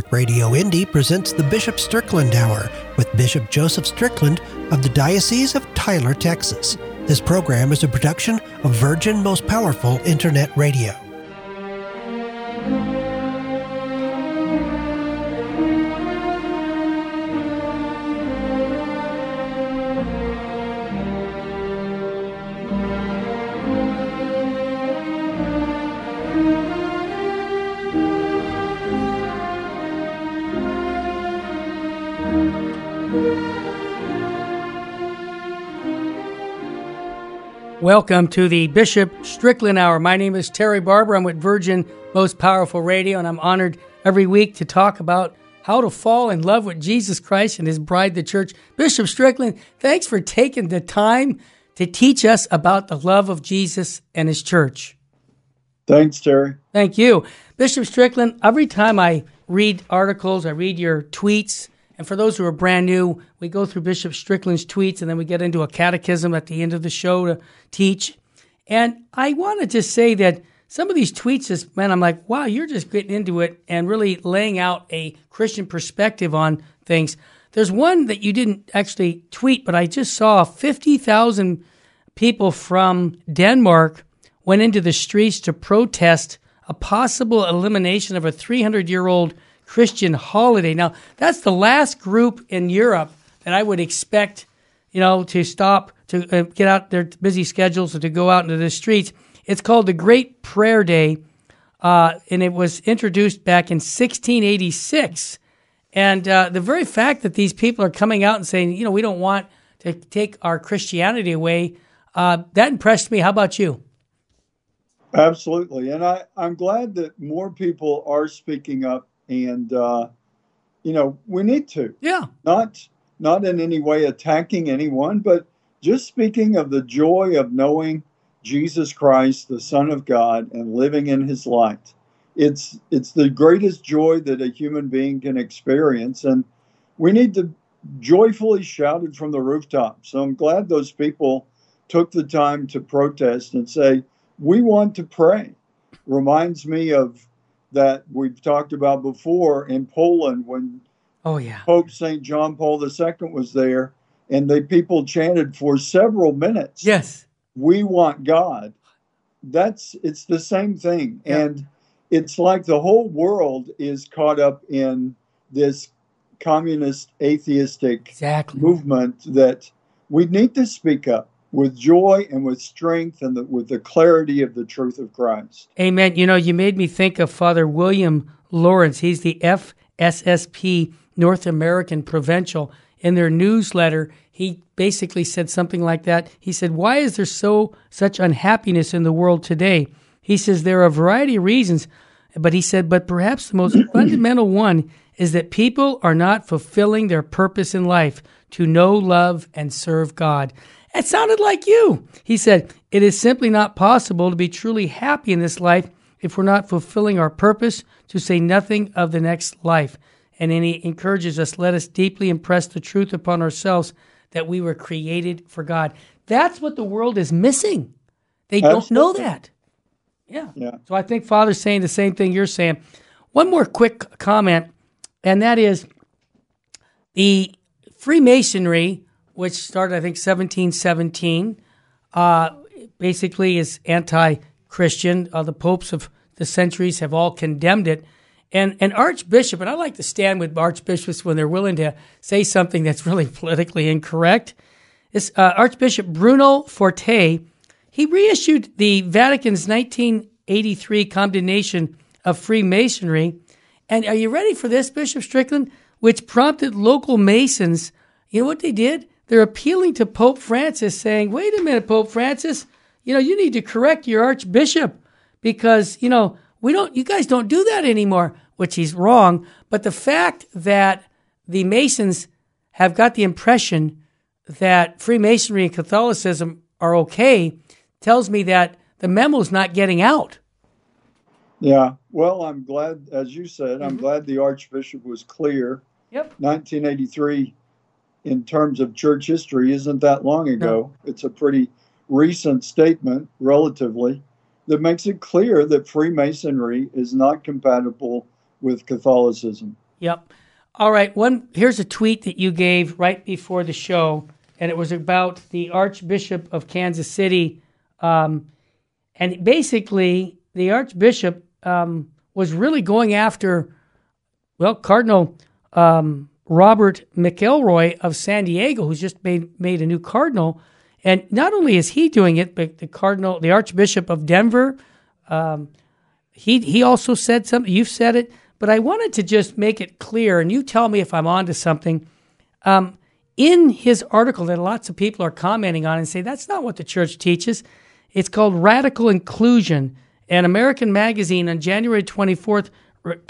Catholic Radio Indy presents the Bishop Strickland Hour with Bishop Joseph Strickland of the Diocese of Tyler, Texas. This program is a production of Virgin Most Powerful Internet Radio. Welcome to the Bishop Strickland Hour. My name is Terry Barber. I'm with Virgin Most Powerful Radio, and I'm honored every week to talk about how to fall in love with Jesus Christ and His bride, the church. Bishop Strickland, thanks for taking the time to teach us about the love of Jesus and His church. Thanks, Terry. Thank you. Bishop Strickland, every time I read articles, I read your tweets, and for those who are brand new, we go through Bishop Strickland's tweets and then we get into a catechism at the end of the show to teach. And I want to say that some of these tweets man, I'm like, wow, you're just getting into it and really laying out a Christian perspective on things. There's one that you didn't actually tweet, but I just saw 50,000 people from Denmark went into the streets to protest a possible elimination of a 300 year old Christian holiday. Now, that's the last group in Europe that I would expect, you know, to stop, to uh, get out their busy schedules to go out into the streets. It's called the Great Prayer Day, uh, and it was introduced back in 1686. And uh, the very fact that these people are coming out and saying, you know, we don't want to take our Christianity away, uh, that impressed me. How about you? Absolutely. And I, I'm glad that more people are speaking up and uh, you know we need to. Yeah. Not not in any way attacking anyone, but just speaking of the joy of knowing Jesus Christ, the Son of God, and living in His light. It's it's the greatest joy that a human being can experience, and we need to joyfully shout it from the rooftops. So I'm glad those people took the time to protest and say, "We want to pray." Reminds me of that we've talked about before in Poland when oh yeah Pope St. John Paul II was there and the people chanted for several minutes. Yes. We want God. That's it's the same thing. Yeah. And it's like the whole world is caught up in this communist atheistic exactly. movement that we need to speak up with joy and with strength and the, with the clarity of the truth of Christ. Amen. You know, you made me think of Father William Lawrence. He's the FSSP North American Provincial. In their newsletter, he basically said something like that. He said, "Why is there so such unhappiness in the world today?" He says there are a variety of reasons, but he said, but perhaps the most fundamental one is that people are not fulfilling their purpose in life to know, love, and serve God. It sounded like you. He said, It is simply not possible to be truly happy in this life if we're not fulfilling our purpose, to say nothing of the next life. And then he encourages us, let us deeply impress the truth upon ourselves that we were created for God. That's what the world is missing. They Absolutely. don't know that. Yeah. yeah. So I think Father's saying the same thing you're saying. One more quick comment, and that is the Freemasonry which started, I think, 1717, uh, basically is anti Christian. Uh, the popes of the centuries have all condemned it. And an archbishop, and I like to stand with archbishops when they're willing to say something that's really politically incorrect. This uh, Archbishop Bruno Forte, he reissued the Vatican's 1983 condemnation of Freemasonry. And are you ready for this, Bishop Strickland? Which prompted local Masons. You know what they did? They're appealing to Pope Francis, saying, wait a minute, Pope Francis, you know, you need to correct your archbishop because, you know, we don't, you guys don't do that anymore, which he's wrong. But the fact that the Masons have got the impression that Freemasonry and Catholicism are okay tells me that the memo's not getting out. Yeah. Well, I'm glad, as you said, mm-hmm. I'm glad the Archbishop was clear. Yep. 1983 in terms of church history isn't that long ago. No. It's a pretty recent statement, relatively, that makes it clear that Freemasonry is not compatible with Catholicism. Yep. All right. One here's a tweet that you gave right before the show, and it was about the Archbishop of Kansas City, um, and basically the Archbishop um, was really going after, well, Cardinal um, Robert McElroy of San Diego, who's just made made a new cardinal, and not only is he doing it, but the cardinal, the Archbishop of Denver, um, he he also said something. You've said it, but I wanted to just make it clear, and you tell me if I'm onto something. Um, in his article, that lots of people are commenting on and say that's not what the church teaches. It's called radical inclusion. And American Magazine on January 24th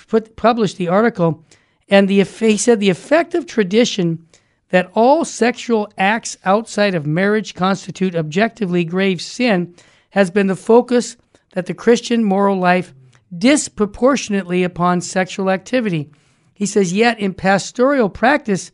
put, published the article, and the he said the effective tradition that all sexual acts outside of marriage constitute objectively grave sin has been the focus that the Christian moral life disproportionately upon sexual activity. He says, yet in pastoral practice,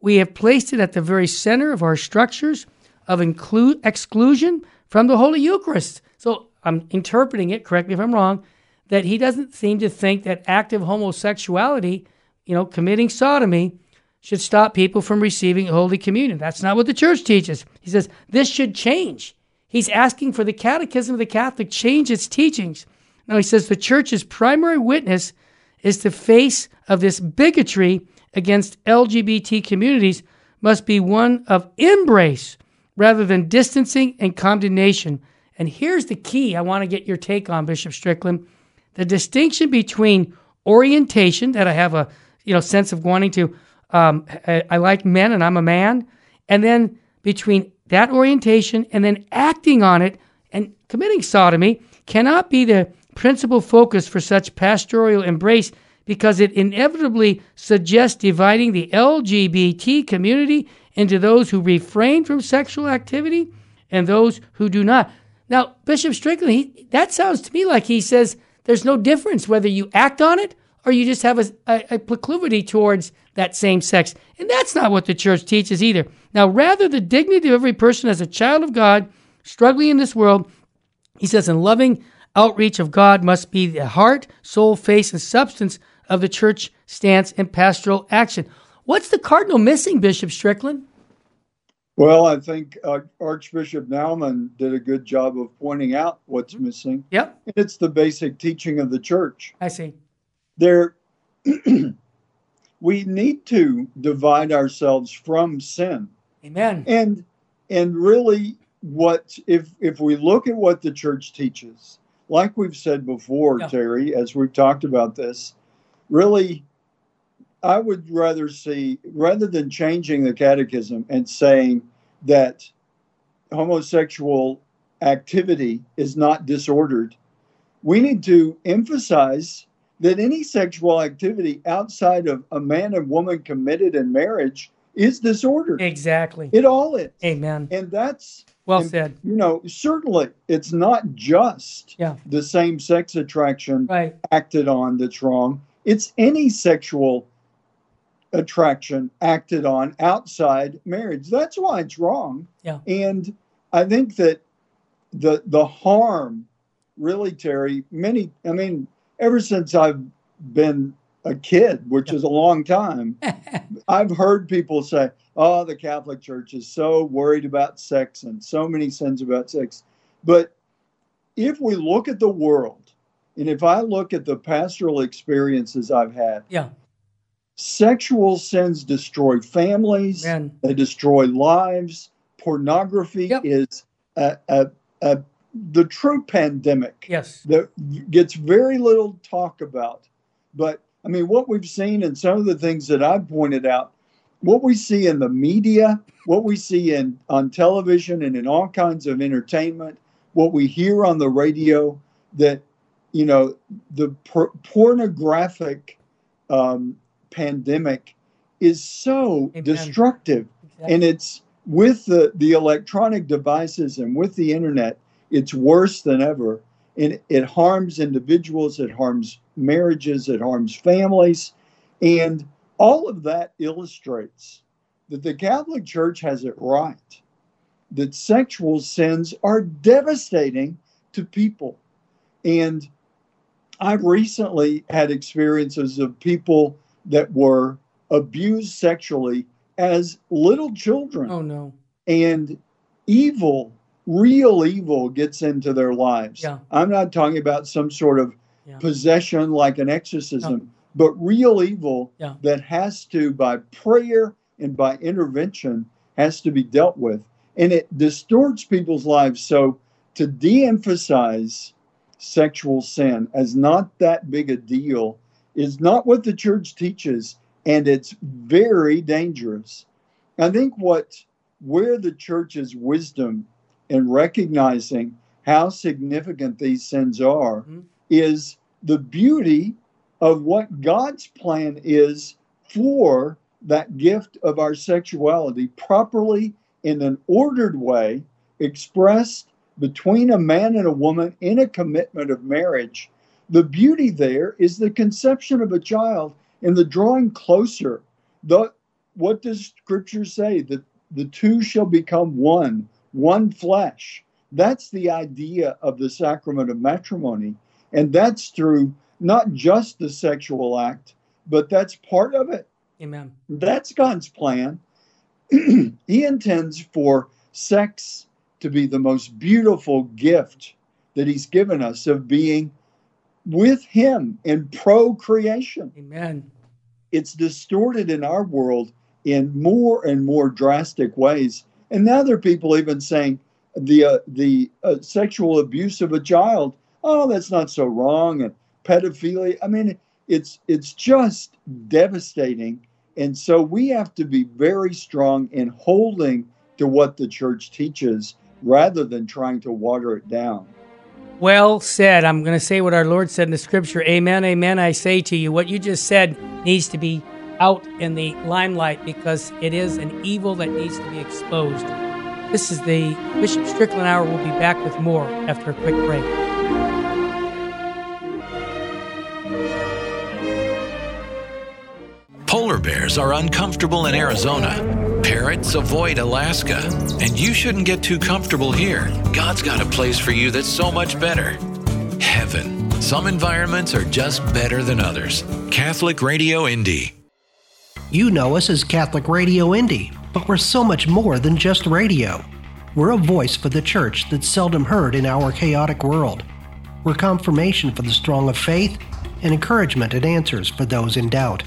we have placed it at the very center of our structures of exclusion from the Holy Eucharist. So I'm interpreting it, correct me if I'm wrong, that he doesn't seem to think that active homosexuality, you know, committing sodomy, should stop people from receiving Holy Communion. That's not what the church teaches. He says this should change. He's asking for the Catechism of the Catholic change its teachings. Now he says the church's primary witness is the face of this bigotry against LGBT communities must be one of embrace rather than distancing and condemnation. And here's the key I want to get your take on, Bishop Strickland. The distinction between orientation, that I have a you know sense of wanting to, um, I, like men and I'm a man, and then between that orientation and then acting on it and committing sodomy cannot be the principal focus for such pastoral embrace because it inevitably suggests dividing the LGBT community into those who refrain from sexual activity and those who do not. Now, Bishop Strickland, he, that sounds to me like he says there's no difference whether you act on it or you just have a, a, a proclivity towards that same sex. And that's not what the church teaches either. Now, rather, the dignity of every person as a child of God struggling in this world, he says, in loving outreach of God must be the heart, soul, face, and substance of the church stance and pastoral action. What's the cardinal missing, Bishop Strickland? Well, I think uh, Archbishop Naumann did a good job of pointing out what's mm-hmm. missing. Yep. It's the basic teaching of the church. I see. There, we need to divide ourselves from sin. Amen. And and really, what if if we look at what the church teaches, like we've said before, yeah. Terry, as we've talked about this, really I would rather see, rather than changing the catechism and saying that homosexual activity is not disordered, we need to emphasize that any sexual activity outside of a man and woman committed in marriage is disordered. Exactly. It all is. Amen. And that's well and, said. You know, certainly it's not just yeah. the same sex attraction right. acted on that's wrong. It's any sexual attraction acted on outside marriage. That's why it's wrong. Yeah. And I think that the the harm really, Terry, many I mean, ever since I've been a kid, which is a long time, I've heard people say, Oh, the Catholic Church is so worried about sex and so many sins about sex. But if we look at the world, and if I look at the pastoral experiences I've had, yeah Sexual sins destroy families, Man. they destroy lives. Pornography yep. is a, a, a, the true pandemic yes. that gets very little talk about. But I mean, what we've seen and some of the things that I've pointed out, what we see in the media, what we see in on television and in all kinds of entertainment, what we hear on the radio, that you know the por- pornographic um, pandemic is so Amen. destructive. Exactly. And it's with the, the electronic devices and with the internet, it's worse than ever. And it harms individuals, it harms marriages, it harms families. And all of that illustrates that the Catholic Church has it right that sexual sins are devastating to people. And I've recently had experiences of people that were abused sexually as little children. Oh no. And evil, real evil gets into their lives. Yeah. I'm not talking about some sort of Yeah. possession like an exorcism, but real evil Yeah. that has to, by prayer and by intervention, has to be dealt with. And it distorts people's lives. So to de emphasize sexual sin as not that big a deal is not what the church teaches, and it's very dangerous. I think what where the church's wisdom in recognizing how significant these sins are Mhm. is the beauty of what God's plan is for that gift of our sexuality properly in an ordered way expressed between a man and a woman in a commitment of marriage. The beauty there is the conception of a child and the drawing closer. The what does scripture say? That the two shall become one one flesh that's the idea of the sacrament of matrimony and that's through not just the sexual act but that's part of it Amen. that's God's plan. he intends for sex to be the most beautiful gift that He's given us of being with Him in procreation. Amen. It's distorted in our world in more and more drastic ways. And now there are people even saying the uh, the uh, sexual abuse of a child. Oh, that's not so wrong. And pedophilia. I mean, it's it's just devastating. And so we have to be very strong in holding to what the church teaches rather than trying to water it down. Well said. I'm going to say what our Lord said in the scripture. Amen, amen. I say to you, what you just said needs to be out in the limelight because it is an evil that needs to be exposed. This is the Bishop Strickland Hour. We'll be back with more after a quick break. Polar bears are uncomfortable in Arizona. Parrots avoid Alaska. And you shouldn't get too comfortable here. God's got a place for you that's so much better heaven. Some environments are just better than others. Catholic Radio Indy. You know us as Catholic Radio Indy, but we're so much more than just radio. We're a voice for the church that's seldom heard in our chaotic world. We're confirmation for the strong of faith and encouragement and answers for those in doubt.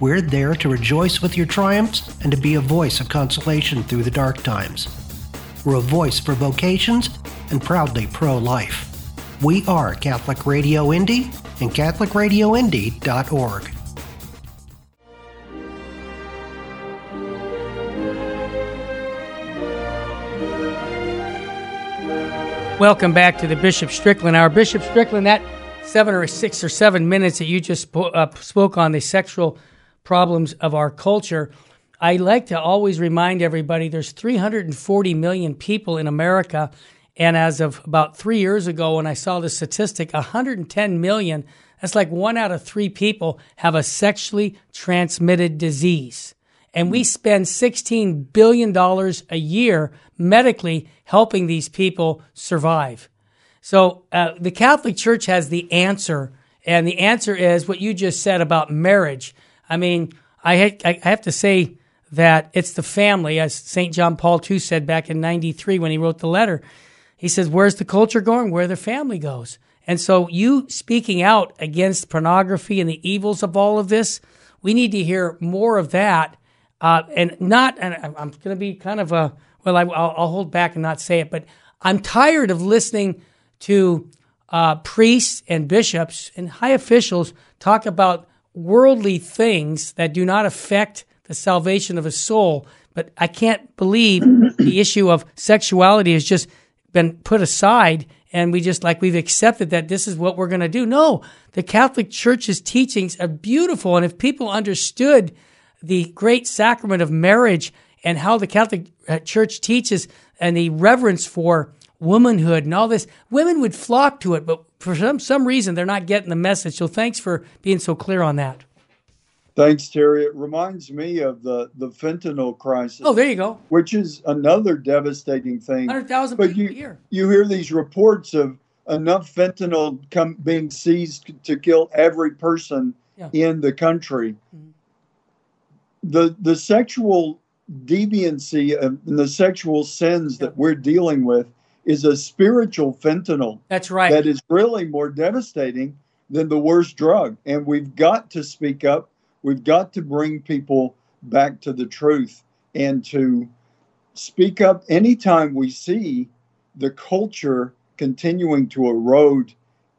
We're there to rejoice with your triumphs and to be a voice of consolation through the dark times. We're a voice for vocations and proudly pro life. We are Catholic Radio Indy and CatholicRadioIndy.org. Welcome back to the Bishop Strickland Hour. Bishop Strickland, that seven or six or seven minutes that you just spo- uh, spoke on the sexual problems of our culture, I like to always remind everybody there's 340 million people in America. And as of about three years ago, when I saw the statistic, 110 million, that's like one out of three people have a sexually transmitted disease and we spend $16 billion a year medically helping these people survive. So uh, the Catholic Church has the answer, and the answer is what you just said about marriage. I mean, I, ha- I have to say that it's the family, as St. John Paul II said back in 93 when he wrote the letter. He says, Where's the culture going? Where the family goes. And so, you speaking out against pornography and the evils of all of this, we need to hear more of that uh, and not, and I'm- going to be kind of a, well, I, will I'll hold back and not say it, but I'm tired of listening to uh, priests and bishops and high officials talk about worldly things that do not affect the salvation of a soul. But I can't believe the issue of sexuality has just been put aside and we just like we've accepted that this is what we're going to do. No, the Catholic Church's teachings are beautiful. And if people understood the great sacrament of marriage and how the Catholic uh, Church teaches and the reverence for womanhood and all this, women would flock to it. But for some, some reason, they're not getting the message. So thanks for being so clear on that. Thanks, Terry. It reminds me of the, the fentanyl crisis, Oh, there you go. which is another devastating thing. 100,000 But people you, a year. you hear these reports of enough fentanyl come, being seized to kill every person Yeah. in the country. Mhm. The the sexual deviancy and the sexual sins that we're dealing with is a spiritual fentanyl That's right. that is really more devastating than the worst drug. And we've got to speak up. We've got to bring people back to the truth and to speak up anytime we see the culture continuing to erode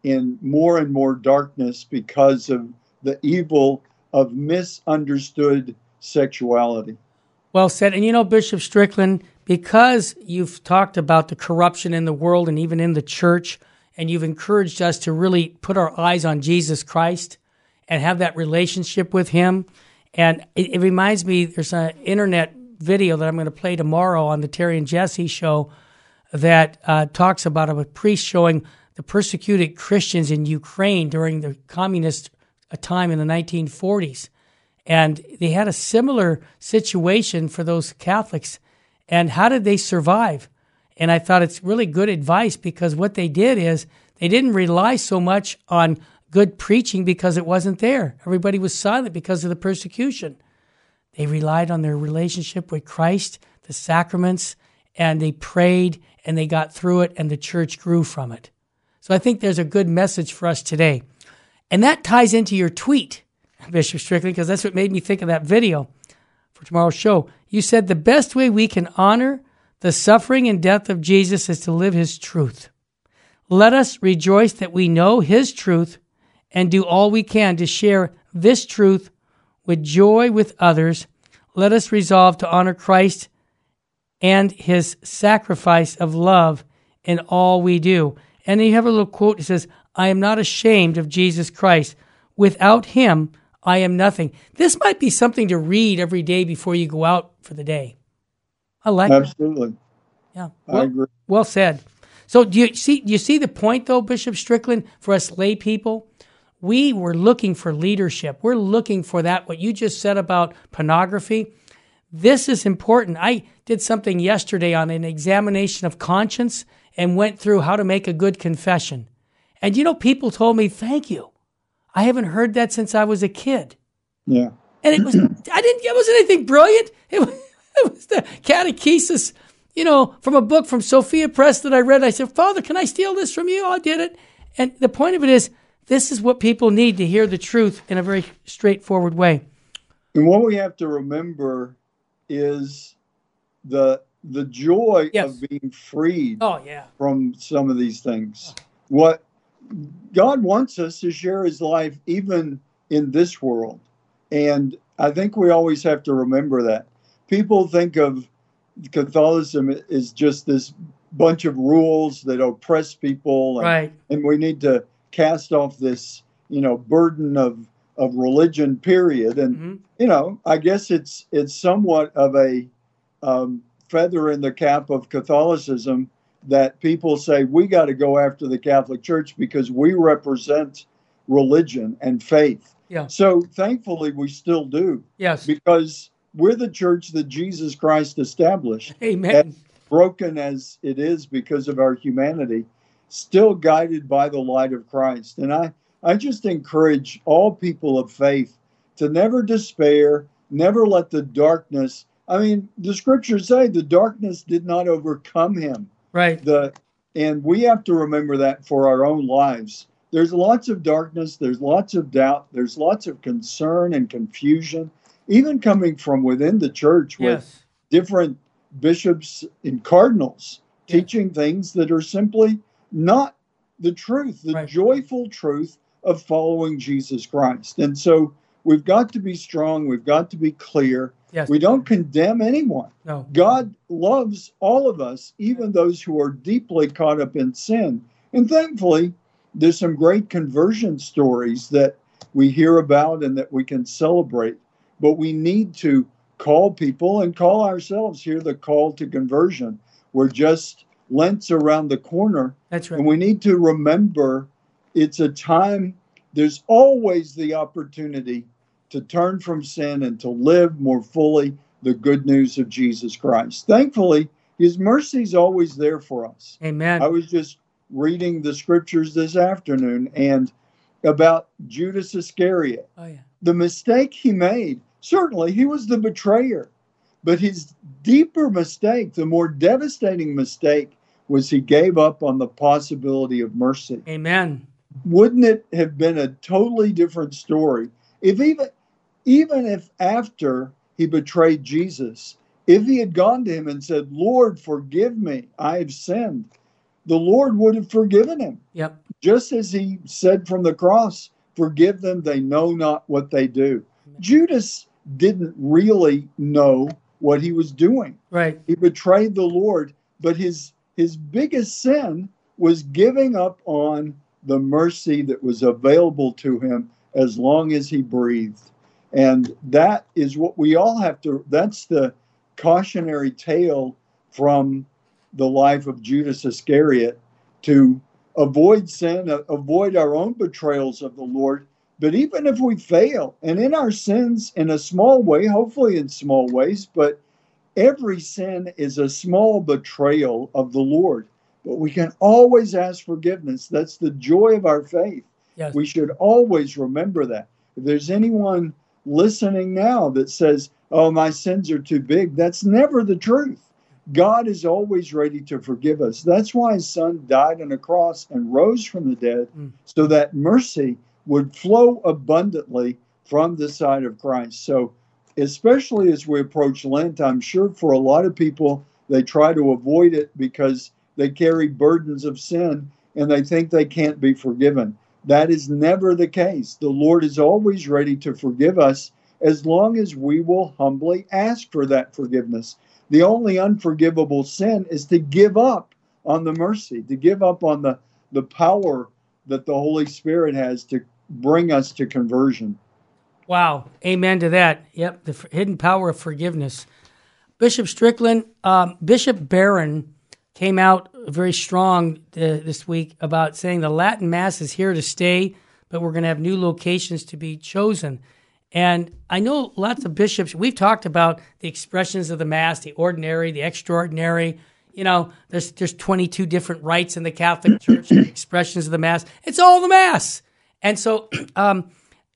in more and more darkness because of the evil of misunderstood sexuality. Well said. And you know, Bishop Strickland, because you've talked about the corruption in the world and even in the church, and you've encouraged us to really put our eyes on Jesus Christ and have that relationship with Him. And it, it reminds me, there's an internet video that I'm going to play tomorrow on the Terry and Jesse show that uh, talks about a priest showing the persecuted Christians in Ukraine during the communist uh, time in the 1940s and they had a similar situation for those Catholics. And how did they survive? And I thought it's really good advice because what they did is they didn't rely so much on good preaching because it wasn't there. Everybody was silent because of the persecution. They relied on their relationship with Christ, the sacraments, and they prayed and they got through it, and the church grew from it. So I think there's a good message for us today. And that ties into your tweet, Bishop Strickland, because that's what made me think of that video for tomorrow's show. You said the best way we can honor the suffering and death of Jesus is to live his truth. Let us rejoice that we know his truth and do all we can to share this truth with joy with others. Let us resolve to honor Christ and his sacrifice of love in all we do. And then you have a little quote that says, I am not ashamed of Jesus Christ. Without him, I am nothing. This might be something to read every day before you go out for the day. I like. Absolutely. Yeah. I agree. well said. So do you see do you see the point though, Bishop Strickland, for us lay people? We were looking for leadership. We're looking for that, what you just said about pornography. This is important. I did something yesterday on an examination of conscience and went through how to make a good confession. And you know, people told me, thank you. I haven't heard that since I was a kid. Yeah. And it was, I didn't, it wasn't anything brilliant. It was, it was the catechesis, you know, from a book from Sophia Press that I read. I said, Father, can I steal this from you? I did it. And the point of it is, this is what people need to hear the truth in a very straightforward way. And what we have to remember is the the joy Yes. of being freed Oh, yeah. from some of these things. What God wants us to share his life even in this world. And I think we always have to remember that. People think of Catholicism as just this bunch of rules that oppress people and, Right. and we need to cast off this, you know, burden of of religion period and hmm you know, I guess it's it's somewhat of a um, feather in the cap of Catholicism that people say we got to go after the Catholic Church because we represent religion and faith. Yeah. So thankfully, we still do Yes. because we're the church that Jesus Christ established, Amen. broken as it is because of our humanity, still guided by the light of Christ. And I, I just encourage all people of faith to never despair, never let the darkness. I mean, the scriptures say the darkness did not overcome him. Right. The and we have to remember that for our own lives. There's lots of darkness, there's lots of doubt, there's lots of concern and confusion, even coming from within the church with Yes. different bishops and cardinals Yeah. teaching things that are simply not the truth, the Right. joyful truth of following Jesus Christ. And so we've got to be strong, we've got to be clear. Yes. We don't condemn anyone. No. God loves all of us, even those who are deeply caught up in sin. And thankfully, there's some great conversion stories that we hear about and that we can celebrate. But we need to call people and call ourselves here the call to conversion. We're just Lent's around the corner, That's right. and we need to remember it's a time, there's always the opportunity to turn from sin and to live more fully the good news of Jesus Christ. Thankfully, his mercy is always there for us. Amen. I was just reading the scriptures this afternoon and about Judas Iscariot. Oh, yeah. The mistake he made certainly he was the betrayer. But his deeper mistake, the more devastating mistake, was he gave up on the possibility of mercy. Amen. Wouldn't it have been a totally different story if even even if after he betrayed Jesus, if he had gone to him and said, "Lord, forgive me, I have sinned," the Lord would have forgiven him. Yep. Just as he said from the cross, "Forgive them; they know not what they do." Judas didn't really know what he was doing. Right. He betrayed the Lord, but his his biggest sin was giving up on the mercy that was available to him as long as he breathed. And that is what we all have to that's the cautionary tale from the life of Judas Iscariot to avoid sin, avoid our own betrayals of the Lord. But even if we fail, and in our sins in a small way, hopefully in small ways, but every sin is a small betrayal of the Lord. But we can always ask forgiveness. That's the joy of our faith. Yes. We should always remember that. If there's anyone listening now that says, Oh, my sins are too big, that's never the truth. God is always ready to forgive us. That's why his son died on a cross and rose from the dead, Mm. so that mercy would flow abundantly from the side of Christ. So, especially as we approach Lent, I'm sure for a lot of people, they try to avoid it because they carry burdens of sin and they think they can't be forgiven. That is never the case. The Lord is always ready to forgive us as long as we will humbly ask for that forgiveness. The only unforgivable sin is to give up on the mercy, to give up on the, the power that the Holy Spirit has to bring us to conversion. Wow. Amen to that. Yep. The f- hidden power of forgiveness. Bishop Strickland, um, Bishop Barron came out very strong uh, this week about saying the Latin Mass is here to stay, but we're going to have new locations to be chosen. And I know lots of bishops, we've talked about the expressions of the Mass, the ordinary, the extraordinary. You know, there's, there's 22 different rites in the Catholic Church, expressions of the Mass. It's all the Mass. And so, um,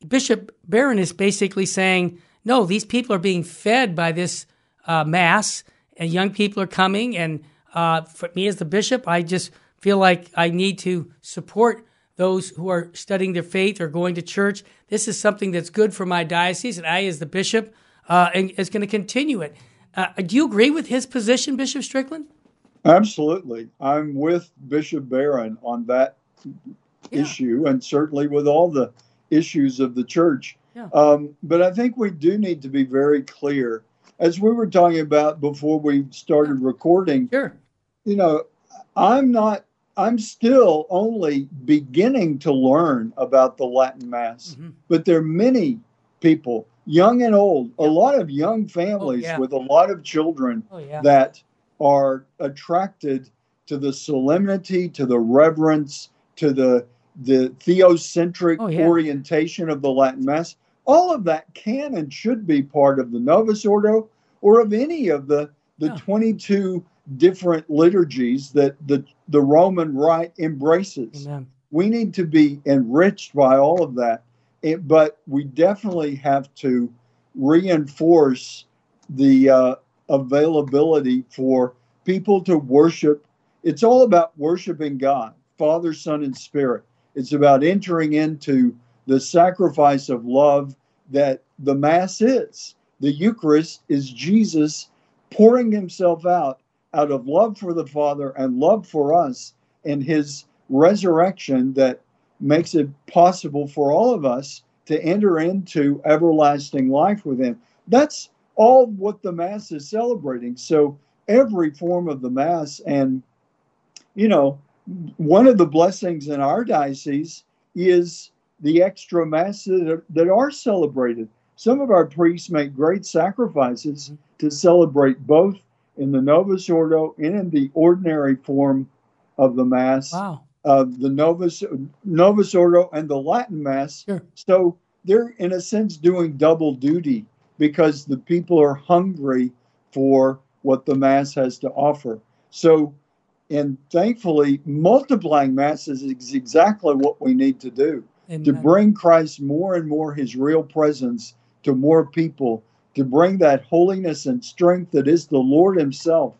Bishop Barron is basically saying, no, these people are being fed by this uh, mass, and young people are coming. And uh, for me as the bishop, I just feel like I need to support those who are studying their faith or going to church. This is something that's good for my diocese, and I, as the bishop, uh, and is going to continue it. Uh, do you agree with his position, Bishop Strickland? Absolutely. I'm with Bishop Barron on that Yeah. issue and certainly with all the issues of the church. Yeah. Um, but I think we do need to be very clear. As we were talking about before we started recording, Sure. you know, I'm not, I'm still only beginning to learn about the Latin Mass, Mhm. but there are many people, young and old, a lot of young families yeah. with a lot of children Oh, yeah. that are attracted to the solemnity, to the reverence, to the the theocentric Oh, yeah. orientation of the Latin Mass. All of that can and should be part of the Novus Ordo or of any of the the Yeah. 22 different liturgies that the the Roman Rite embraces. Amen. We need to be enriched by all of that, It- but we definitely have to reinforce the uh, availability for people to worship. It's all about worshiping God, Father, Son, and Spirit. It's about entering into the sacrifice of love that the Mass is. The Eucharist is Jesus pouring himself out out of love for the Father and love for us and his resurrection that makes it possible for all of us to enter into everlasting life with him. That's all what the Mass is celebrating. So every form of the Mass, and you know, one of the blessings in our diocese is the extra masses that are, that are celebrated. Some of our priests make great sacrifices to celebrate both in the Novus Ordo and in the ordinary form of the Mass Wow. uh, the Novus Novus Ordo and the Latin Mass. Sure. So they're in a sense doing double duty because the people are hungry for what the Mass has to offer. So, and thankfully, multiplying masses is exactly what we need to do to bring Christ more and more His real presence to more people to bring that holiness and strength that is the Lord Himself.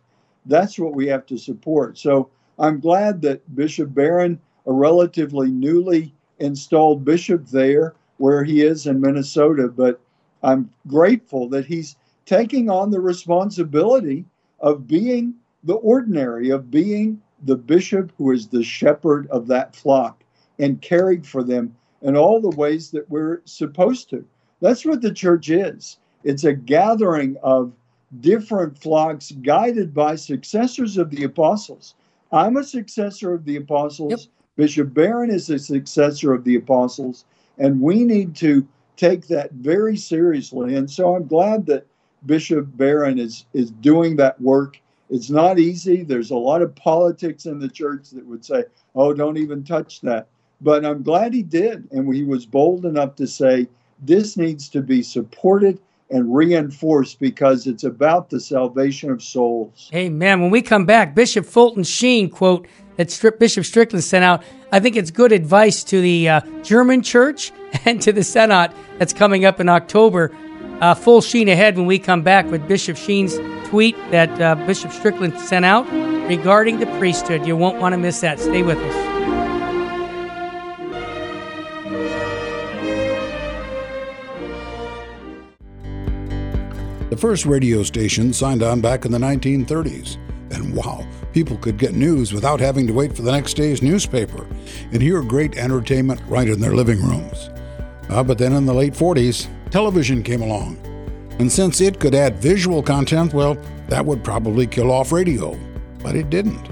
That's what we have to support. So I'm glad that Bishop Barron, a relatively newly installed bishop there, where he is in Minnesota, but I'm grateful that he's taking on the responsibility of being the ordinary, of being the bishop who is the shepherd of that flock and caring for them in all the ways that we're supposed to. That's what the church is. It's a gathering of different flocks guided by successors of the apostles. I'm a successor of the apostles. Yep. Bishop Barron is a successor of the apostles. And we need to take that very seriously. And so I'm glad that Bishop Barron is, is doing that work. It's not easy. There's a lot of politics in the church that would say, oh, don't even touch that. But I'm glad he did. And he was bold enough to say, this needs to be supported and reinforced because it's about the salvation of souls. Amen. When we come back, Bishop Fulton Sheen quote that Bishop Strickland sent out, I think it's good advice to the uh, German church and to the Synod that's coming up in October. Uh, full Sheen ahead when we come back with Bishop Sheen's tweet that uh, Bishop Strickland sent out regarding the priesthood. You won't want to miss that. Stay with us. The first radio station signed on back in the 1930s. And wow, people could get news without having to wait for the next day's newspaper and hear great entertainment right in their living rooms. Uh, but then in the late 40s, television came along. And since it could add visual content, well, that would probably kill off radio. But it didn't.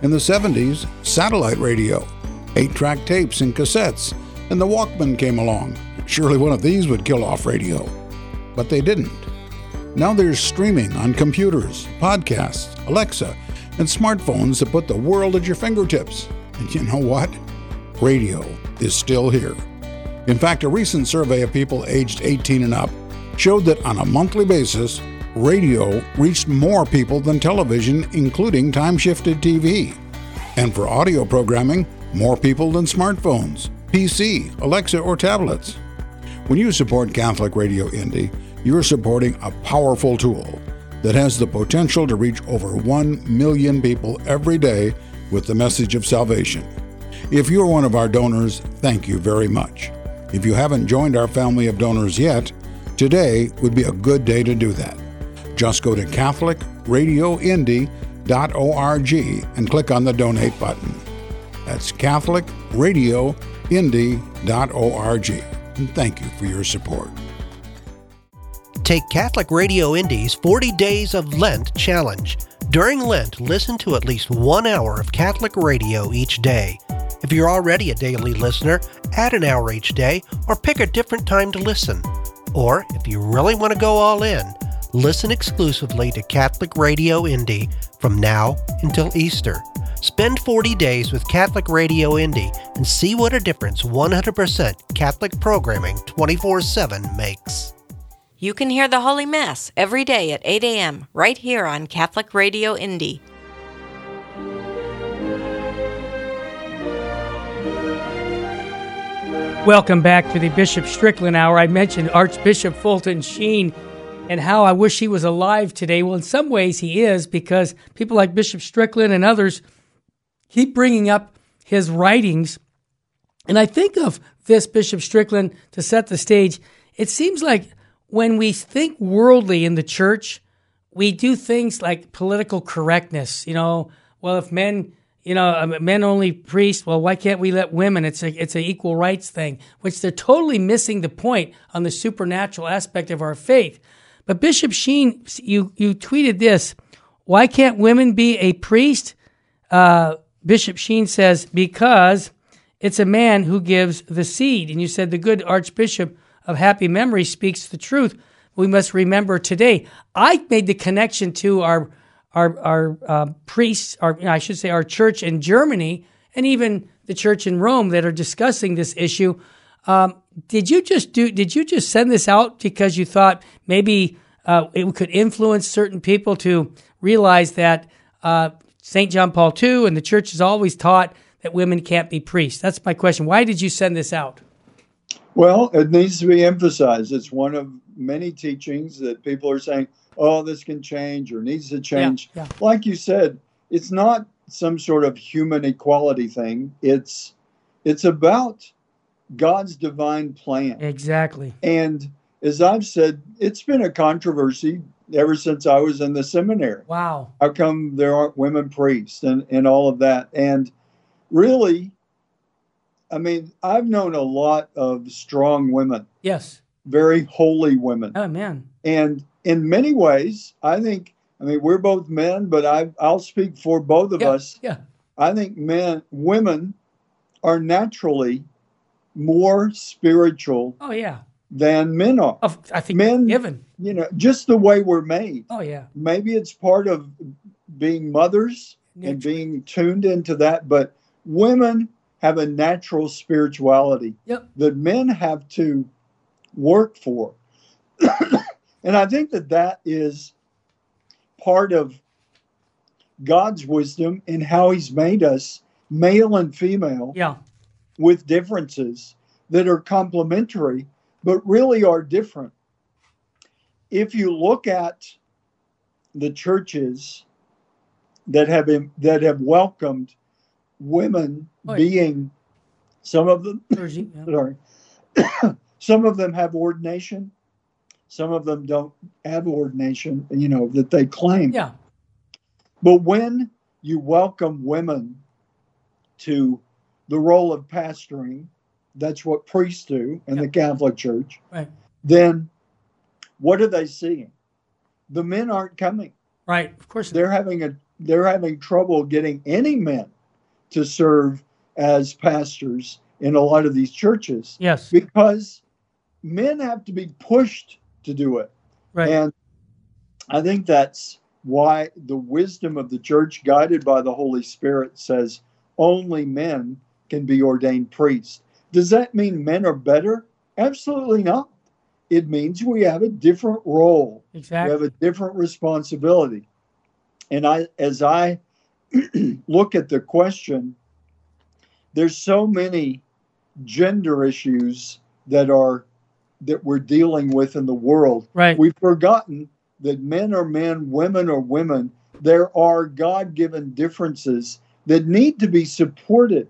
In the 70s, satellite radio, 8 track tapes and cassettes, and the Walkman came along. Surely one of these would kill off radio. But they didn't. Now there's streaming on computers, podcasts, Alexa, and smartphones that put the world at your fingertips. And you know what? Radio is still here. In fact, a recent survey of people aged 18 and up showed that on a monthly basis, radio reached more people than television, including time shifted TV. And for audio programming, more people than smartphones, PC, Alexa, or tablets. When you support Catholic Radio Indy, you're supporting a powerful tool that has the potential to reach over 1 million people every day with the message of salvation. If you're one of our donors, thank you very much. If you haven't joined our family of donors yet, today would be a good day to do that. Just go to CatholicRadioIndy.org and click on the donate button. That's CatholicRadioIndy.org. And thank you for your support. Take Catholic Radio Indy's 40 Days of Lent challenge. During Lent, listen to at least one hour of Catholic radio each day. If you're already a daily listener, add an hour each day or pick a different time to listen. Or, if you really want to go all in, listen exclusively to Catholic Radio Indy from now until Easter. Spend 40 days with Catholic Radio Indy and see what a difference 100% Catholic programming 24 7 makes. You can hear the Holy Mass every day at 8 a.m. right here on Catholic Radio Indy. Welcome back to the Bishop Strickland Hour. I mentioned Archbishop Fulton Sheen and how I wish he was alive today. Well, in some ways he is because people like Bishop Strickland and others keep bringing up his writings. And I think of this Bishop Strickland to set the stage. It seems like when we think worldly in the church, we do things like political correctness. You know, well, if men, you know, um, men only priest, well, why can't we let women? It's a it's an equal rights thing, which they're totally missing the point on the supernatural aspect of our faith. But Bishop Sheen, you you tweeted this: Why can't women be a priest? Uh, Bishop Sheen says because it's a man who gives the seed, and you said the good Archbishop of happy memory speaks the truth. We must remember today. I made the connection to our our our uh, priests, or I should say, our church in Germany, and even the church in Rome that are discussing this issue. Um, did you just do? Did you just send this out because you thought maybe uh, it could influence certain people to realize that uh, Saint John Paul II and the church has always taught that women can't be priests? That's my question. Why did you send this out? Well, it needs to be emphasized. It's one of many teachings that people are saying, oh, this can change or needs to change. Yeah, yeah. Like you said, it's not some sort of human equality thing. It's it's about God's divine plan. Exactly. And as I've said, it's been a controversy ever since I was in the seminary. Wow. How come there aren't women priests and, and all of that? And really, I mean, I've known a lot of strong women, Yes. very holy women. Oh man. And in many ways, I think, I mean, we're both men, but I, I'll speak for both of Yeah. us. Yeah. I think men, women are naturally more spiritual Oh yeah. than men are. Of- I think Men- given. You know, just the way we're made. Oh yeah. Maybe it's part of being mothers and being tuned into that, but women have a natural spirituality Yep. that men have to work for. and I think that that is part of God's wisdom in how he's made us male and female Yeah. with differences that are complementary but really are different. If you look at the churches that have been, that have welcomed women Oh, yeah. being some of them Clergy. Yeah. sorry some of them have ordination some of them don't have ordination you know that they claim yeah. but when you welcome women to the role of pastoring, that's what priests do in the Catholic Church, Right. then what are they seeing? The men aren't coming. Right. Of course. They're having a they're having trouble getting any men to serve as pastors in a lot of these churches Yes. because men have to be pushed to do it. Right. And I think that's why the wisdom of the church, guided by the Holy Spirit, says only men can be ordained priests. Does that mean men are better? Absolutely not. It means we have a different role, Exactly. we have a different responsibility. And I, as I look at the question, there's so many gender issues that are that we're dealing with in the world Right. We've forgotten that men are men, women are women. There are God given differences that need to be supported.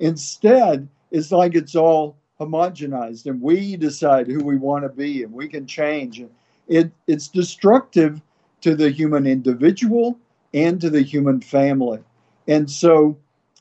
Instead, it's like it's all homogenized and we decide who we want to be and we can change. It, it's destructive to the human individual and to the human family. And so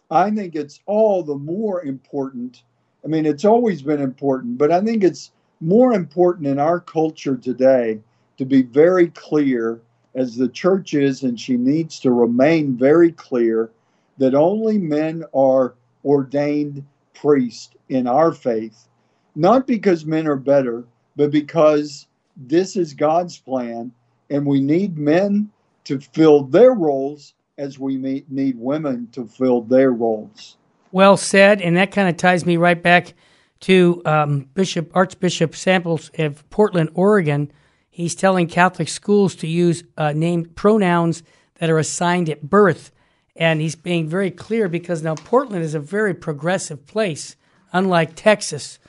I think it's all the more important. I mean, it's always been important, but I think it's more important in our culture today to be very clear, as the church is, and she needs to remain very clear, that only men are ordained priests in our faith, not because men are better, but because this is God's plan, and we need men to fill their roles as we need women to fill their roles. Well said, and that kind of ties me right back to um, Bishop Archbishop Samples of Portland, Oregon. He's telling Catholic schools to use uh, named pronouns that are assigned at birth, and he's being very clear because now Portland is a very progressive place, unlike Texas.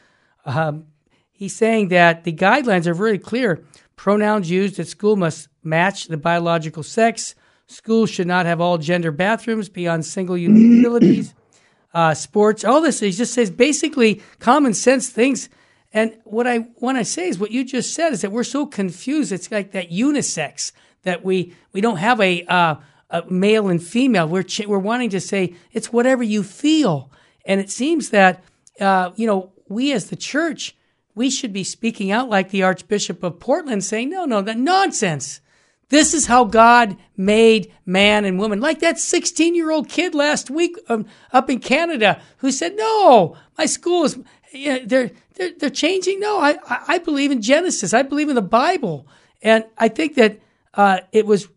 Um, he's saying that the guidelines are very clear. Pronouns used at school must match the biological sex. Schools should not have all gender bathrooms beyond single use facilities uh, sports, all this. He just says basically common sense things. And what I want to say is what you just said is that we're so confused. It's like that unisex that we we don't have a, uh, a male and female. We're ch- we're wanting to say it's whatever you feel. And it seems that uh, you know we as the church we should be speaking out like the Archbishop of Portland, saying no, no, that nonsense. This is how God made man and woman. Like that 16 year old kid last week um, up in Canada who said, No, my school is, yeah, they're, they're, they're changing. No, I I believe in Genesis. I believe in the Bible. And I think that uh, it was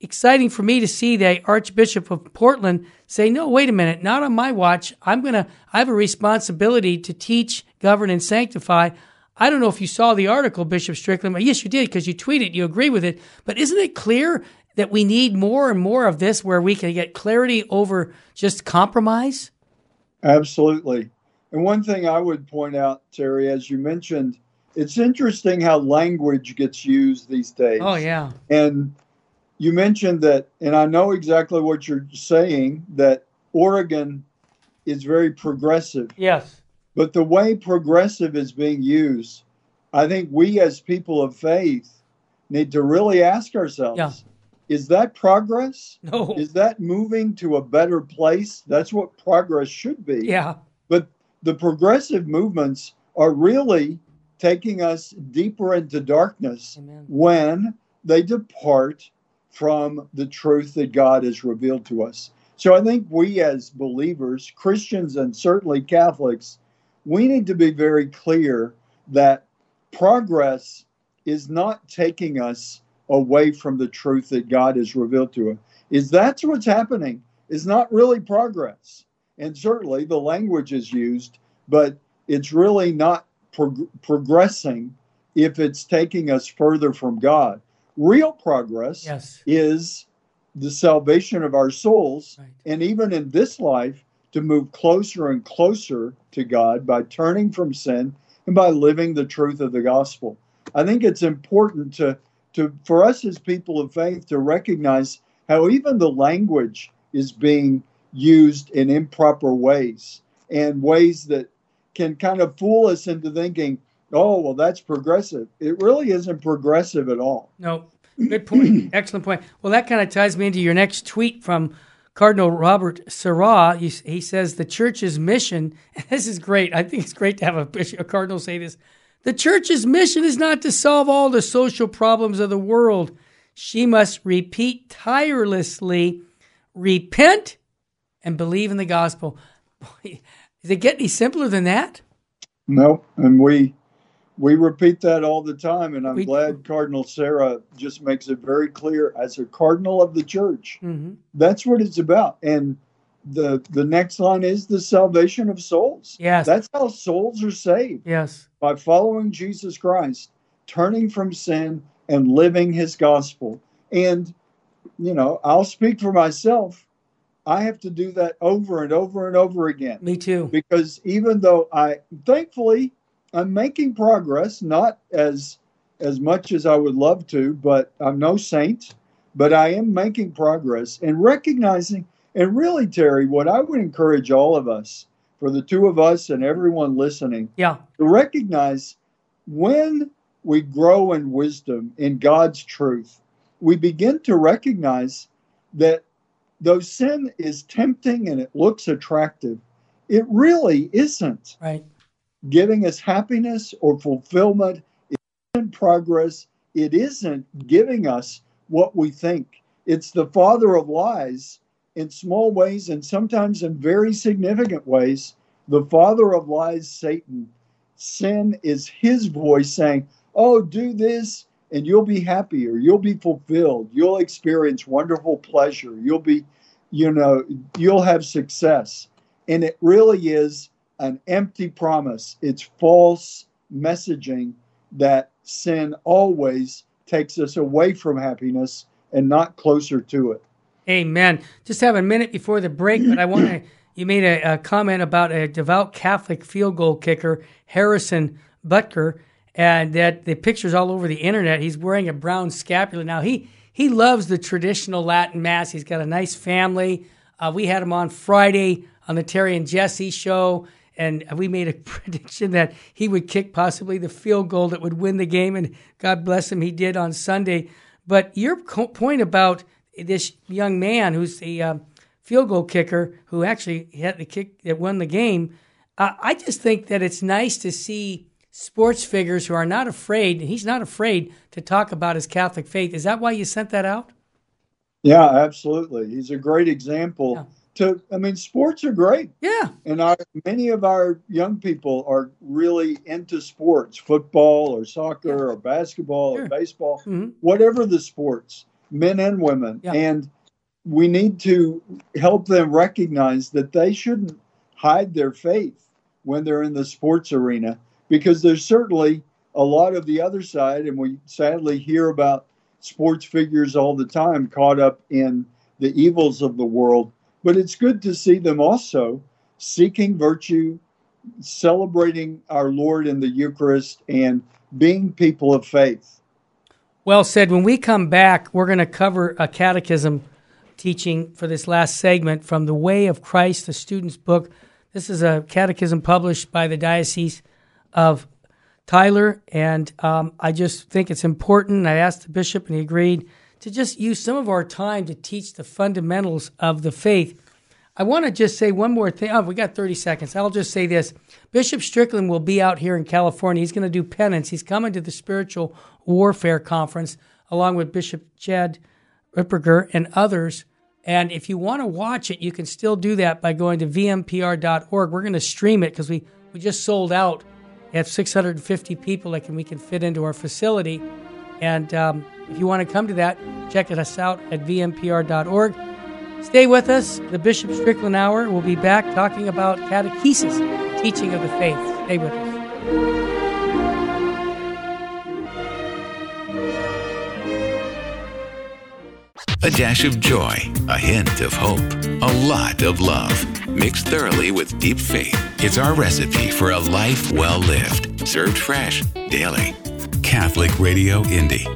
exciting for me to see the Archbishop of Portland say, No, wait a minute, not on my watch. I'm going to, I have a responsibility to teach, govern, and sanctify. I don't know if you saw the article, Bishop Strickland. Yes, you did because you tweeted, you agree with it. But isn't it clear that we need more and more of this where we can get clarity over just compromise? Absolutely. And one thing I would point out, Terry, as you mentioned, it's interesting how language gets used these days. Oh, yeah. And you mentioned that, and I know exactly what you're saying, that Oregon is very progressive. Yes. But the way progressive is being used, I think we as people of faith need to really ask ourselves Yeah. is that progress? No. Is that moving to a better place? That's what progress should be. yeah. But the progressive movements are really taking us deeper into darkness Amen. when they depart from the truth that God has revealed to us. So I think we as believers, Christians and certainly Catholics, we need to be very clear that progress is not taking us away from the truth that God has revealed to us. Is that's what's happening? Is not really progress. And certainly the language is used, but it's really not prog- progressing if it's taking us further from God. Real progress Yes. is the salvation of our souls, Right. and even in this life, to move closer and closer to God by turning from sin and by living the truth of the gospel. I think it's important to, to for us as people of faith to recognize how even the language is being used in improper ways and ways that can kind of fool us into thinking, oh, well, that's progressive. It really isn't progressive at all. No. Good point. Excellent point. Well, that kind of ties me into your next tweet from Cardinal Robert Sarah. He, he says the church's mission, this is great. I think it's great to have a, a cardinal say this. The church's mission is not to solve all the social problems of the world. She must repeat tirelessly, repent, and believe in the gospel. Boy, does it get any simpler than that? No, and we we repeat that all the time, and I'm We- glad Cardinal Sarah just makes it very clear as a cardinal of the church. hmm That's what it's about. And the the next line is the salvation of souls. Yes. That's how souls are saved Yes. by following Jesus Christ, turning from sin and living his gospel. And you know, I'll speak for myself. I have to do that over and over and over again Me too. because even though I thankfully I'm making progress, not as as much as I would love to, but I'm no saint, but I am making progress and recognizing and really Terry, what I would encourage all of us, for the two of us and everyone listening, Yeah. to recognize when we grow in wisdom in God's truth, we begin to recognize that though sin is tempting and it looks attractive, it really isn't Right. Giving us happiness or fulfillment. It isn't progress. It isn't giving us what we think. It's the father of lies in small ways and sometimes in very significant ways. The father of lies, Satan. Sin is his voice saying, Oh, do this and you'll be happy or you'll be fulfilled. You'll experience wonderful pleasure. You'll be, you know, you'll have success. And it really is an empty promise. It's false messaging that sin always takes us away from happiness and not closer to it. Amen. Just have a minute before the break, but I want to. You made a, a comment about a devout Catholic field goal kicker, Harrison Butker, and that the pictures all over the internet. He's wearing a brown scapular. Now he he loves the traditional Latin mass. He's got a nice family. Uh, we had him on Friday on the Terry and Jesse show, and we made a prediction that he would kick possibly the field goal that would win the game, and God bless him, he did on Sunday. But your co- point about this young man who's the uh, field goal kicker who actually had the kick that won the game, uh, I just think that it's nice to see sports figures who are not afraid. He's not afraid to talk about his Catholic faith. Is that why you sent that out? Yeah, absolutely. He's a great example. Yeah. To I mean, sports are great, Yeah, and our many of our young people are really into sports, football or soccer or basketball Sure. or baseball, Mhm. whatever the sports, men and women. Yeah. And we need to help them recognize that they shouldn't hide their faith when they're in the sports arena because there's certainly a lot of the other side, and we sadly hear about sports figures all the time caught up in the evils of the world. But it's good to see them also seeking virtue, celebrating our Lord in the Eucharist and being people of faith. Well said. When we come back, we're going to cover a catechism teaching for this last segment from The Way of Christ, the student's book. This is a catechism published by the Diocese of Tyler, and um, I just think it's important. I asked the bishop, and he agreed to just use some of our time to teach the fundamentals of the faith. I want to just say one more thing. Oh, we got 30 seconds. I'll just say this. Bishop Strickland will be out here in California. He's going to do penance. He's coming to the Spiritual Warfare Conference along with Bishop Chad Ripperger and others. And if you want to watch it, you can still do that by going to vmpr.org. We're going to stream it because we, we just sold out. We have 650 people that can, we can fit into our facility. And um, if you want to come to that, check us out at vmpr.org. Stay with us. The Bishop Strickland Hour will be back talking about catechesis, teaching of the faith. Stay with us. A dash of joy, a hint of hope, a lot of love, mixed thoroughly with deep faith. It's our recipe for a life well lived, served fresh, daily. Catholic Radio Indy.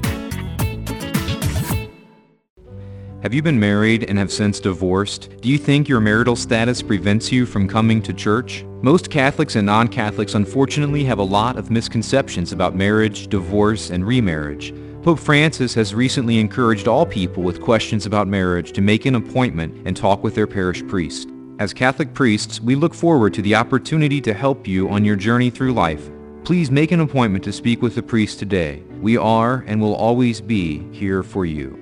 Have you been married and have since divorced? Do you think your marital status prevents you from coming to church? Most Catholics and non-Catholics unfortunately have a lot of misconceptions about marriage, divorce, and remarriage. Pope Francis has recently encouraged all people with questions about marriage to make an appointment and talk with their parish priest. As Catholic priests, we look forward to the opportunity to help you on your journey through life. Please make an appointment to speak with the priest today. We are and will always be here for you.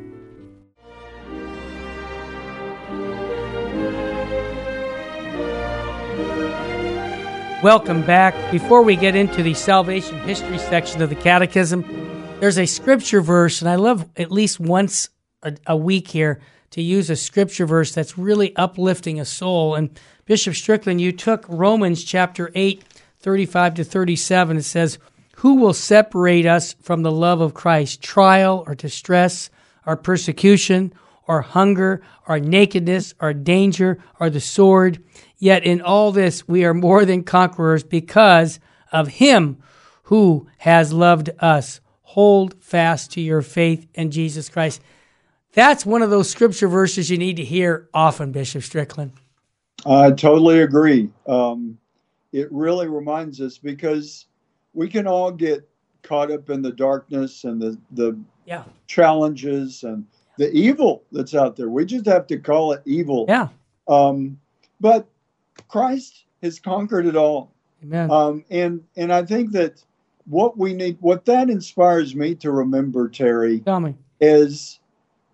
Welcome back. Before we get into the salvation history section of the Catechism, there's a scripture verse, and I love at least once a, a, week here to use a scripture verse that's really uplifting a soul. And Bishop Strickland, you took Romans chapter 8, 35 to 37. It says, Who will separate us from the love of Christ? Trial or distress or persecution or hunger or nakedness or danger or the sword? Yet in all this we are more than conquerors because of him who has loved us. Hold fast to your faith in Jesus Christ. That's one of those scripture verses you need to hear often, Bishop Strickland. I totally agree. Um, it really reminds us because we can all get caught up in the darkness and the, the yeah. challenges and the evil that's out there. We just have to call it evil. Yeah. Um, but Christ has conquered it all. Amen. Um, and and I think that what we need, what that inspires me to remember, Terry, Tell me. is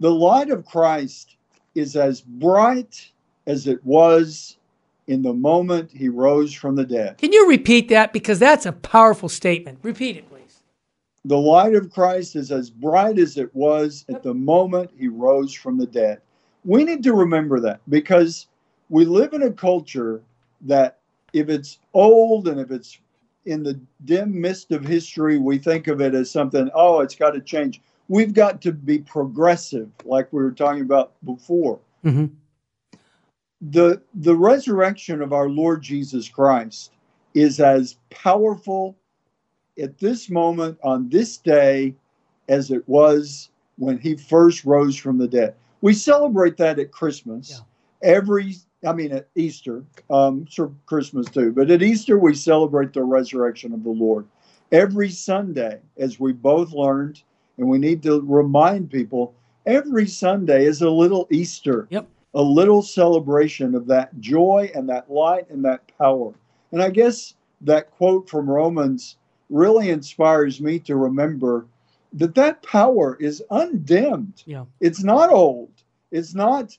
the light of Christ is as bright as it was in the moment he rose from the dead. Can you repeat that? Because that's a powerful statement. Repeat it, please. The light of Christ is as bright as it was at the moment he rose from the dead. We need to remember that because we live in a culture that if it's old and if it's in the dim mist of history, we think of it as something, oh, it's got to change. We've got to be progressive, like we were talking about before. Mm-hmm. The, the resurrection of our Lord Jesus Christ is as powerful at this moment on this day as it was when he first rose from the dead. We celebrate that at Christmas. Yeah. Every I mean, at Easter, um, sure, Christmas too, but at Easter we celebrate the resurrection of the Lord. Every Sunday, as we both learned, and we need to remind people, every Sunday is a little Easter, Yep. a little celebration of that joy and that light and that power. And I guess that quote from Romans really inspires me to remember that that power is undimmed. Yeah. It's not old. It's not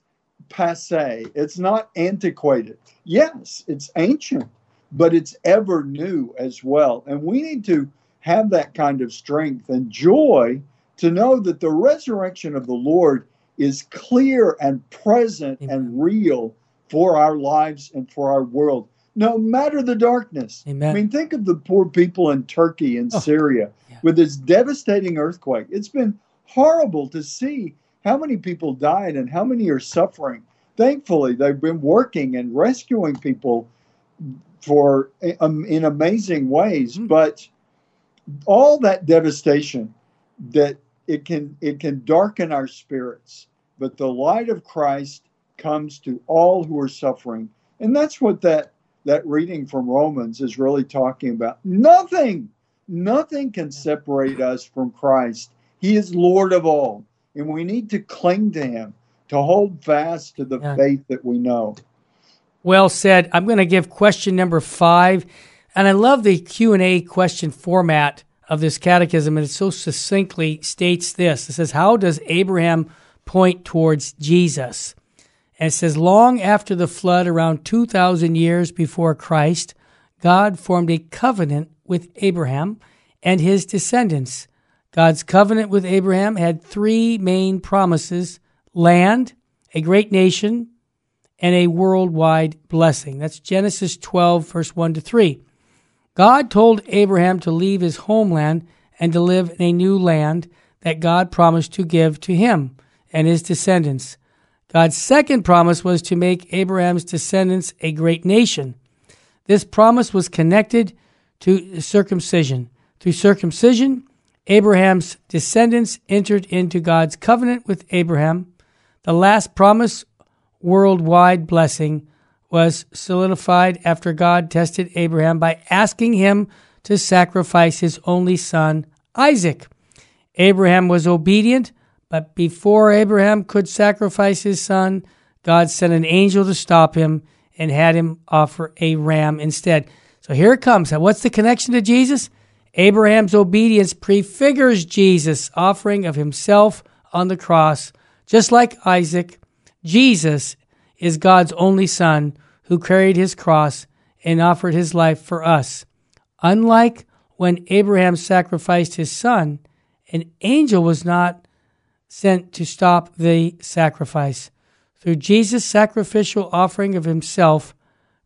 passe. It's not antiquated. Yes, it's ancient, but it's ever new as well. And we need to have that kind of strength and joy to know that the resurrection of the Lord is clear and present Amen. and real for our lives and for our world, no matter the darkness. Amen. I mean, think of the poor people in Turkey and Oh, Syria yeah. with this devastating earthquake. It's been horrible to see how many people died and how many are suffering. Thankfully, they've been working and rescuing people for um, in amazing ways. Mm. But all that devastation that it can it can darken our spirits, but the light of Christ comes to all who are suffering, and that's what that that reading from Romans is really talking about. Nothing, nothing can separate us from Christ. He is Lord of all, and we need to cling to Him to hold fast to the Yeah. faith that we know. Well said. I'm going to give question number five, and I love the Q and A question format of this catechism, and it so succinctly states this. It says, "How does Abraham point towards Jesus?" And it says, "Long after the flood, around 2,000 years before Christ, God formed a covenant with Abraham and his descendants. God's covenant with Abraham had three main promises: land, a great nation." and a worldwide blessing. That's Genesis 12, verse 1 to 3. God told Abraham to leave his homeland and to live in a new land that God promised to give to him and his descendants. God's second promise was to make Abraham's descendants a great nation. This promise was connected to circumcision. Through circumcision, Abraham's descendants entered into God's covenant with Abraham. The last promise worldwide blessing was solidified after God tested Abraham by asking him to sacrifice his only son, Isaac. Abraham was obedient, but before Abraham could sacrifice his son, God sent an angel to stop him and had him offer a ram instead. So here it comes. What's the connection to Jesus? Abraham's obedience prefigures Jesus' offering of himself on the cross, just like Isaac. Jesus is God's only Son who carried his cross and offered his life for us. Unlike when Abraham sacrificed his son, an angel was not sent to stop the sacrifice. Through Jesus' sacrificial offering of himself,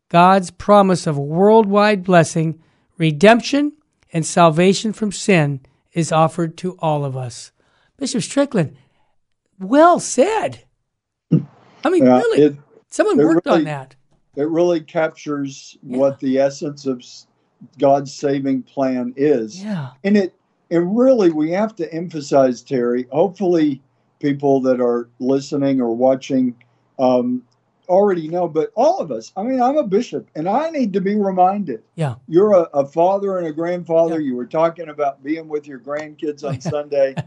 God's promise of worldwide blessing, redemption, and salvation from sin is offered to all of us. Bishop Strickland, well said. I mean, Yeah, really, it, someone it worked on that. it really captures what the essence of God's saving plan is. Yeah. And it and really we have to emphasize, Terry, hopefully people that are listening or watching um, already know, but all of us, I mean, I'm a bishop and I need to be reminded. Yeah. You're a, a father and a grandfather. Yeah. You were talking about being with your grandkids on Sunday.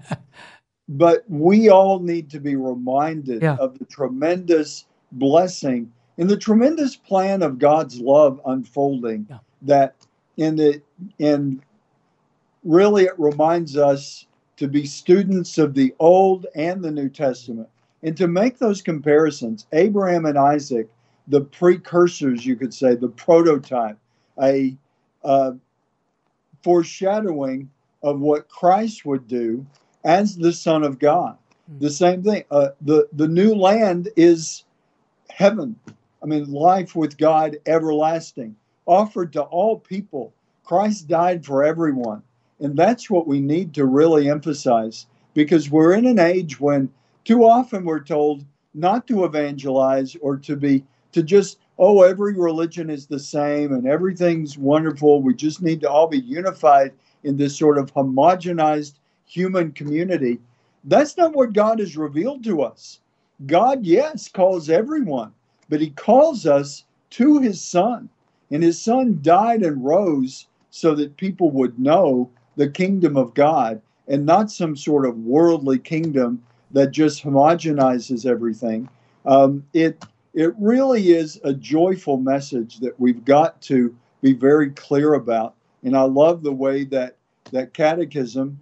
But we all need to be reminded Yeah. of the tremendous blessing and the tremendous plan of God's love unfolding Yeah. that in the and really it reminds us to be students of the Old and the New Testament and to make those comparisons. Abraham and Isaac, the precursors, you could say, the prototype, a uh, foreshadowing of what Christ would do as the Son of God. Hmm. The same thing. Uh, the the new land is heaven. I mean, life with God, everlasting, offered to all people. Christ died for everyone, and that's what we need to really emphasize because we're in an age when too often we're told not to evangelize or to be to just oh every religion is the same and everything's wonderful. We just need to all be unified in this sort of homogenized human community. That's not what god has revealed to us. God yes calls everyone but he calls us to his son. And his son died and rose so that people would know the kingdom of god and not some sort of worldly kingdom that just homogenizes everything. Um, it it really is a joyful message that we've got to be very clear about. And I love the way that that catechism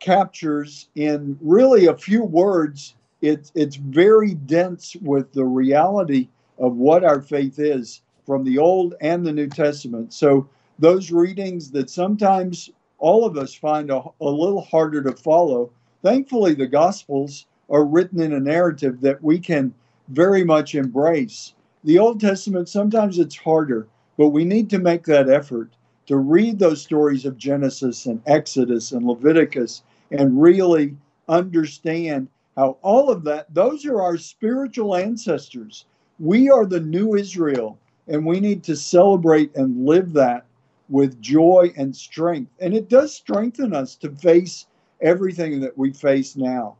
captures in really a few words. It's it's very dense with the reality of what our faith is from the Old and the New Testament. So those readings that sometimes all of us find a, a little harder to follow. Thankfully, the Gospels are written in a narrative that we can very much embrace. The Old Testament, sometimes it's harder, but we need to make that effort to read those stories of Genesis and Exodus and Leviticus and really understand how all of that, those are our spiritual ancestors. We are the new Israel. And we need to celebrate and live that with joy and strength. And it does strengthen us to face everything that we face now.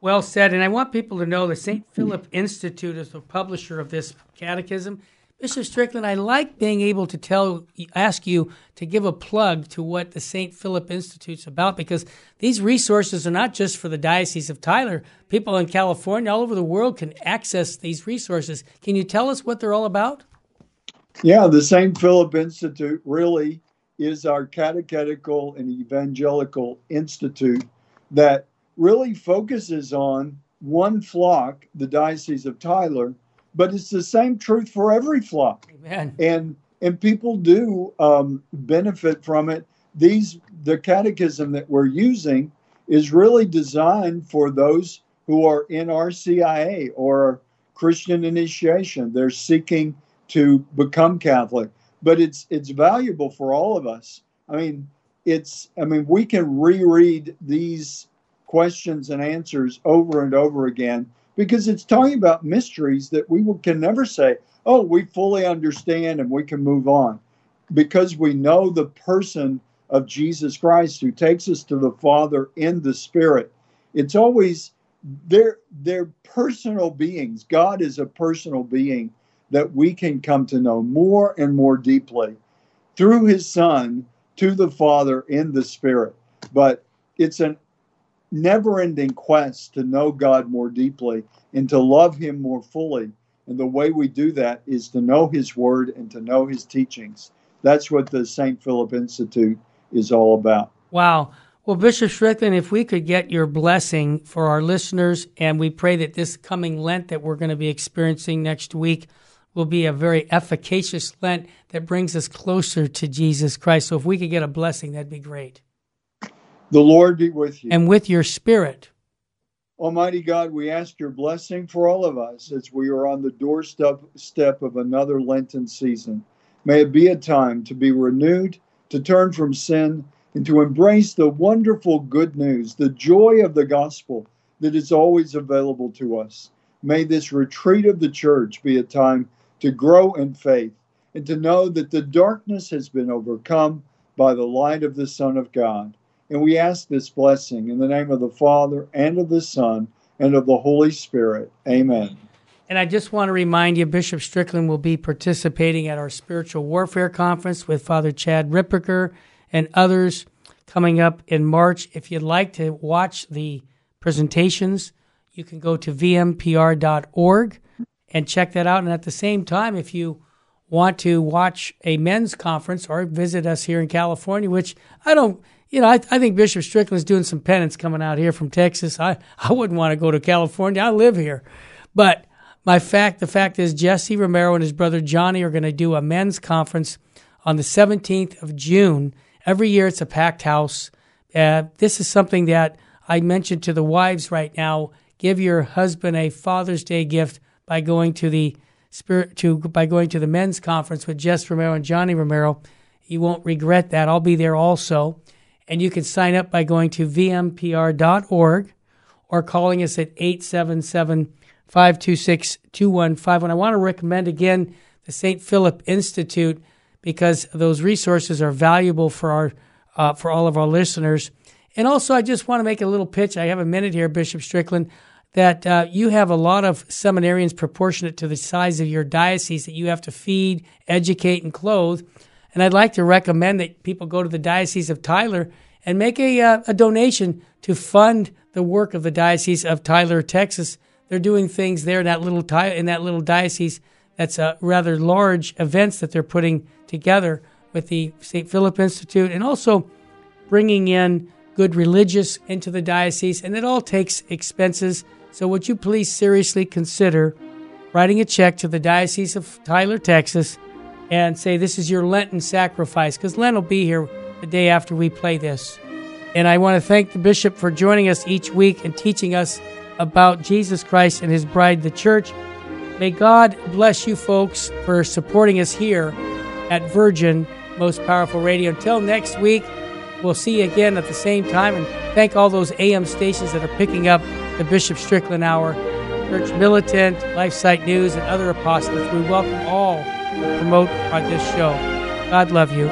Well said. And I want people to know the St. Philip Institute is the publisher of this catechism. Bishop Strickland, I like being able to tell, ask you to give a plug to what the St. Philip Institute's about because these resources are not just for the Diocese of Tyler. People in California, all over the world, can access these resources. Can you tell us what they're all about? Yeah, the St. Philip Institute really is our catechetical and evangelical institute that really focuses on one flock, the Diocese of Tyler, but it's the same truth for every flock. Amen. And and people do um, benefit from it. These the catechism that we're using is really designed for those who are in RCIA or Christian initiation. They're seeking to become Catholic, but it's it's valuable for all of us. I mean, it's I mean we can reread these questions and answers over and over again because it's talking about mysteries that we can never say, oh, we fully understand and we can move on. Because we know the person of Jesus Christ who takes us to the Father in the Spirit. It's always they're they're personal beings. God is a personal being that we can come to know more and more deeply through his son to the Father in the Spirit. But it's a never ending quest to know God more deeply and to love Him more fully. And the way we do that is to know His Word and to know His teachings. That's what the St. Philip Institute is all about. Wow. Well, Bishop Strickland, if we could get your blessing for our listeners, and we pray that this coming Lent that we're going to be experiencing next week will be a very efficacious Lent that brings us closer to Jesus Christ. So if we could get a blessing, that'd be great. The Lord be with you. And with your spirit. Almighty God, we ask your blessing for all of us as we are on the doorstep step of another Lenten season. May it be a time to be renewed, to turn from sin, and to embrace the wonderful good news, the joy of the gospel that is always available to us. May this retreat of the church be a time to grow in faith and to know that the darkness has been overcome by the light of the Son of God. And we ask this blessing in the name of the Father and of the Son and of the Holy Spirit. Amen. And I just want to remind you, Bishop Strickland will be participating at our spiritual warfare conference with Father Chad Ripperger and others coming up in March. If you'd like to watch the presentations, you can go to vmpr.org and check that out. And at the same time, if you want to watch a men's conference or visit us here in California, which I don't you know, I, I think Bishop Strickland's doing some penance coming out here from Texas. I, I wouldn't want to go to California. I live here. But my fact, the fact is, Jesse Romero and his brother Johnny are going to do a men's conference on the 17th of June. Every year it's a packed house. Uh, this is something that I mentioned to the wives right now. Give your husband a Father's Day gift by going to the spirit to by going to the men's conference with Jess Romero and Johnny Romero. You won't regret that. I'll be there also. And you can sign up by going to vmpr.org or calling us at 877 526 2151. I want to recommend again the St. Philip Institute because those resources are valuable for our uh, for all of our listeners. And also, I just want to make a little pitch. I have a minute here, Bishop Strickland, that uh, you have a lot of seminarians proportionate to the size of your diocese that you have to feed, educate, and clothe. And I'd like to recommend that people go to the Diocese of Tyler and make a, uh, a donation to fund the work of the Diocese of Tyler, Texas. They're doing things there in that little in that little diocese. That's a rather large events that they're putting together with the St. Philip Institute, and also bringing in good religious into the diocese. And it all takes expenses. So would you please seriously consider writing a check to the Diocese of Tyler, Texas? and say, This is your Lenten sacrifice, because Lent will be here the day after we play this. And I want to thank the bishop for joining us each week and teaching us about Jesus Christ and his bride, the church. May God bless you folks for supporting us here at Virgin Most Powerful Radio. Until next week, we'll see you again at the same time. And thank all those AM stations that are picking up the Bishop Strickland Hour, Church Militant, LifeSite News, and other apostles. We welcome all to promote uh, this show. God love you.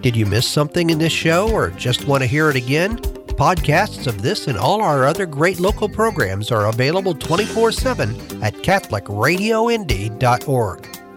Did you miss something in this show or just want to hear it again? Podcasts of this and all our other great local programs are available 24 7 at CatholicRadioIndy.org.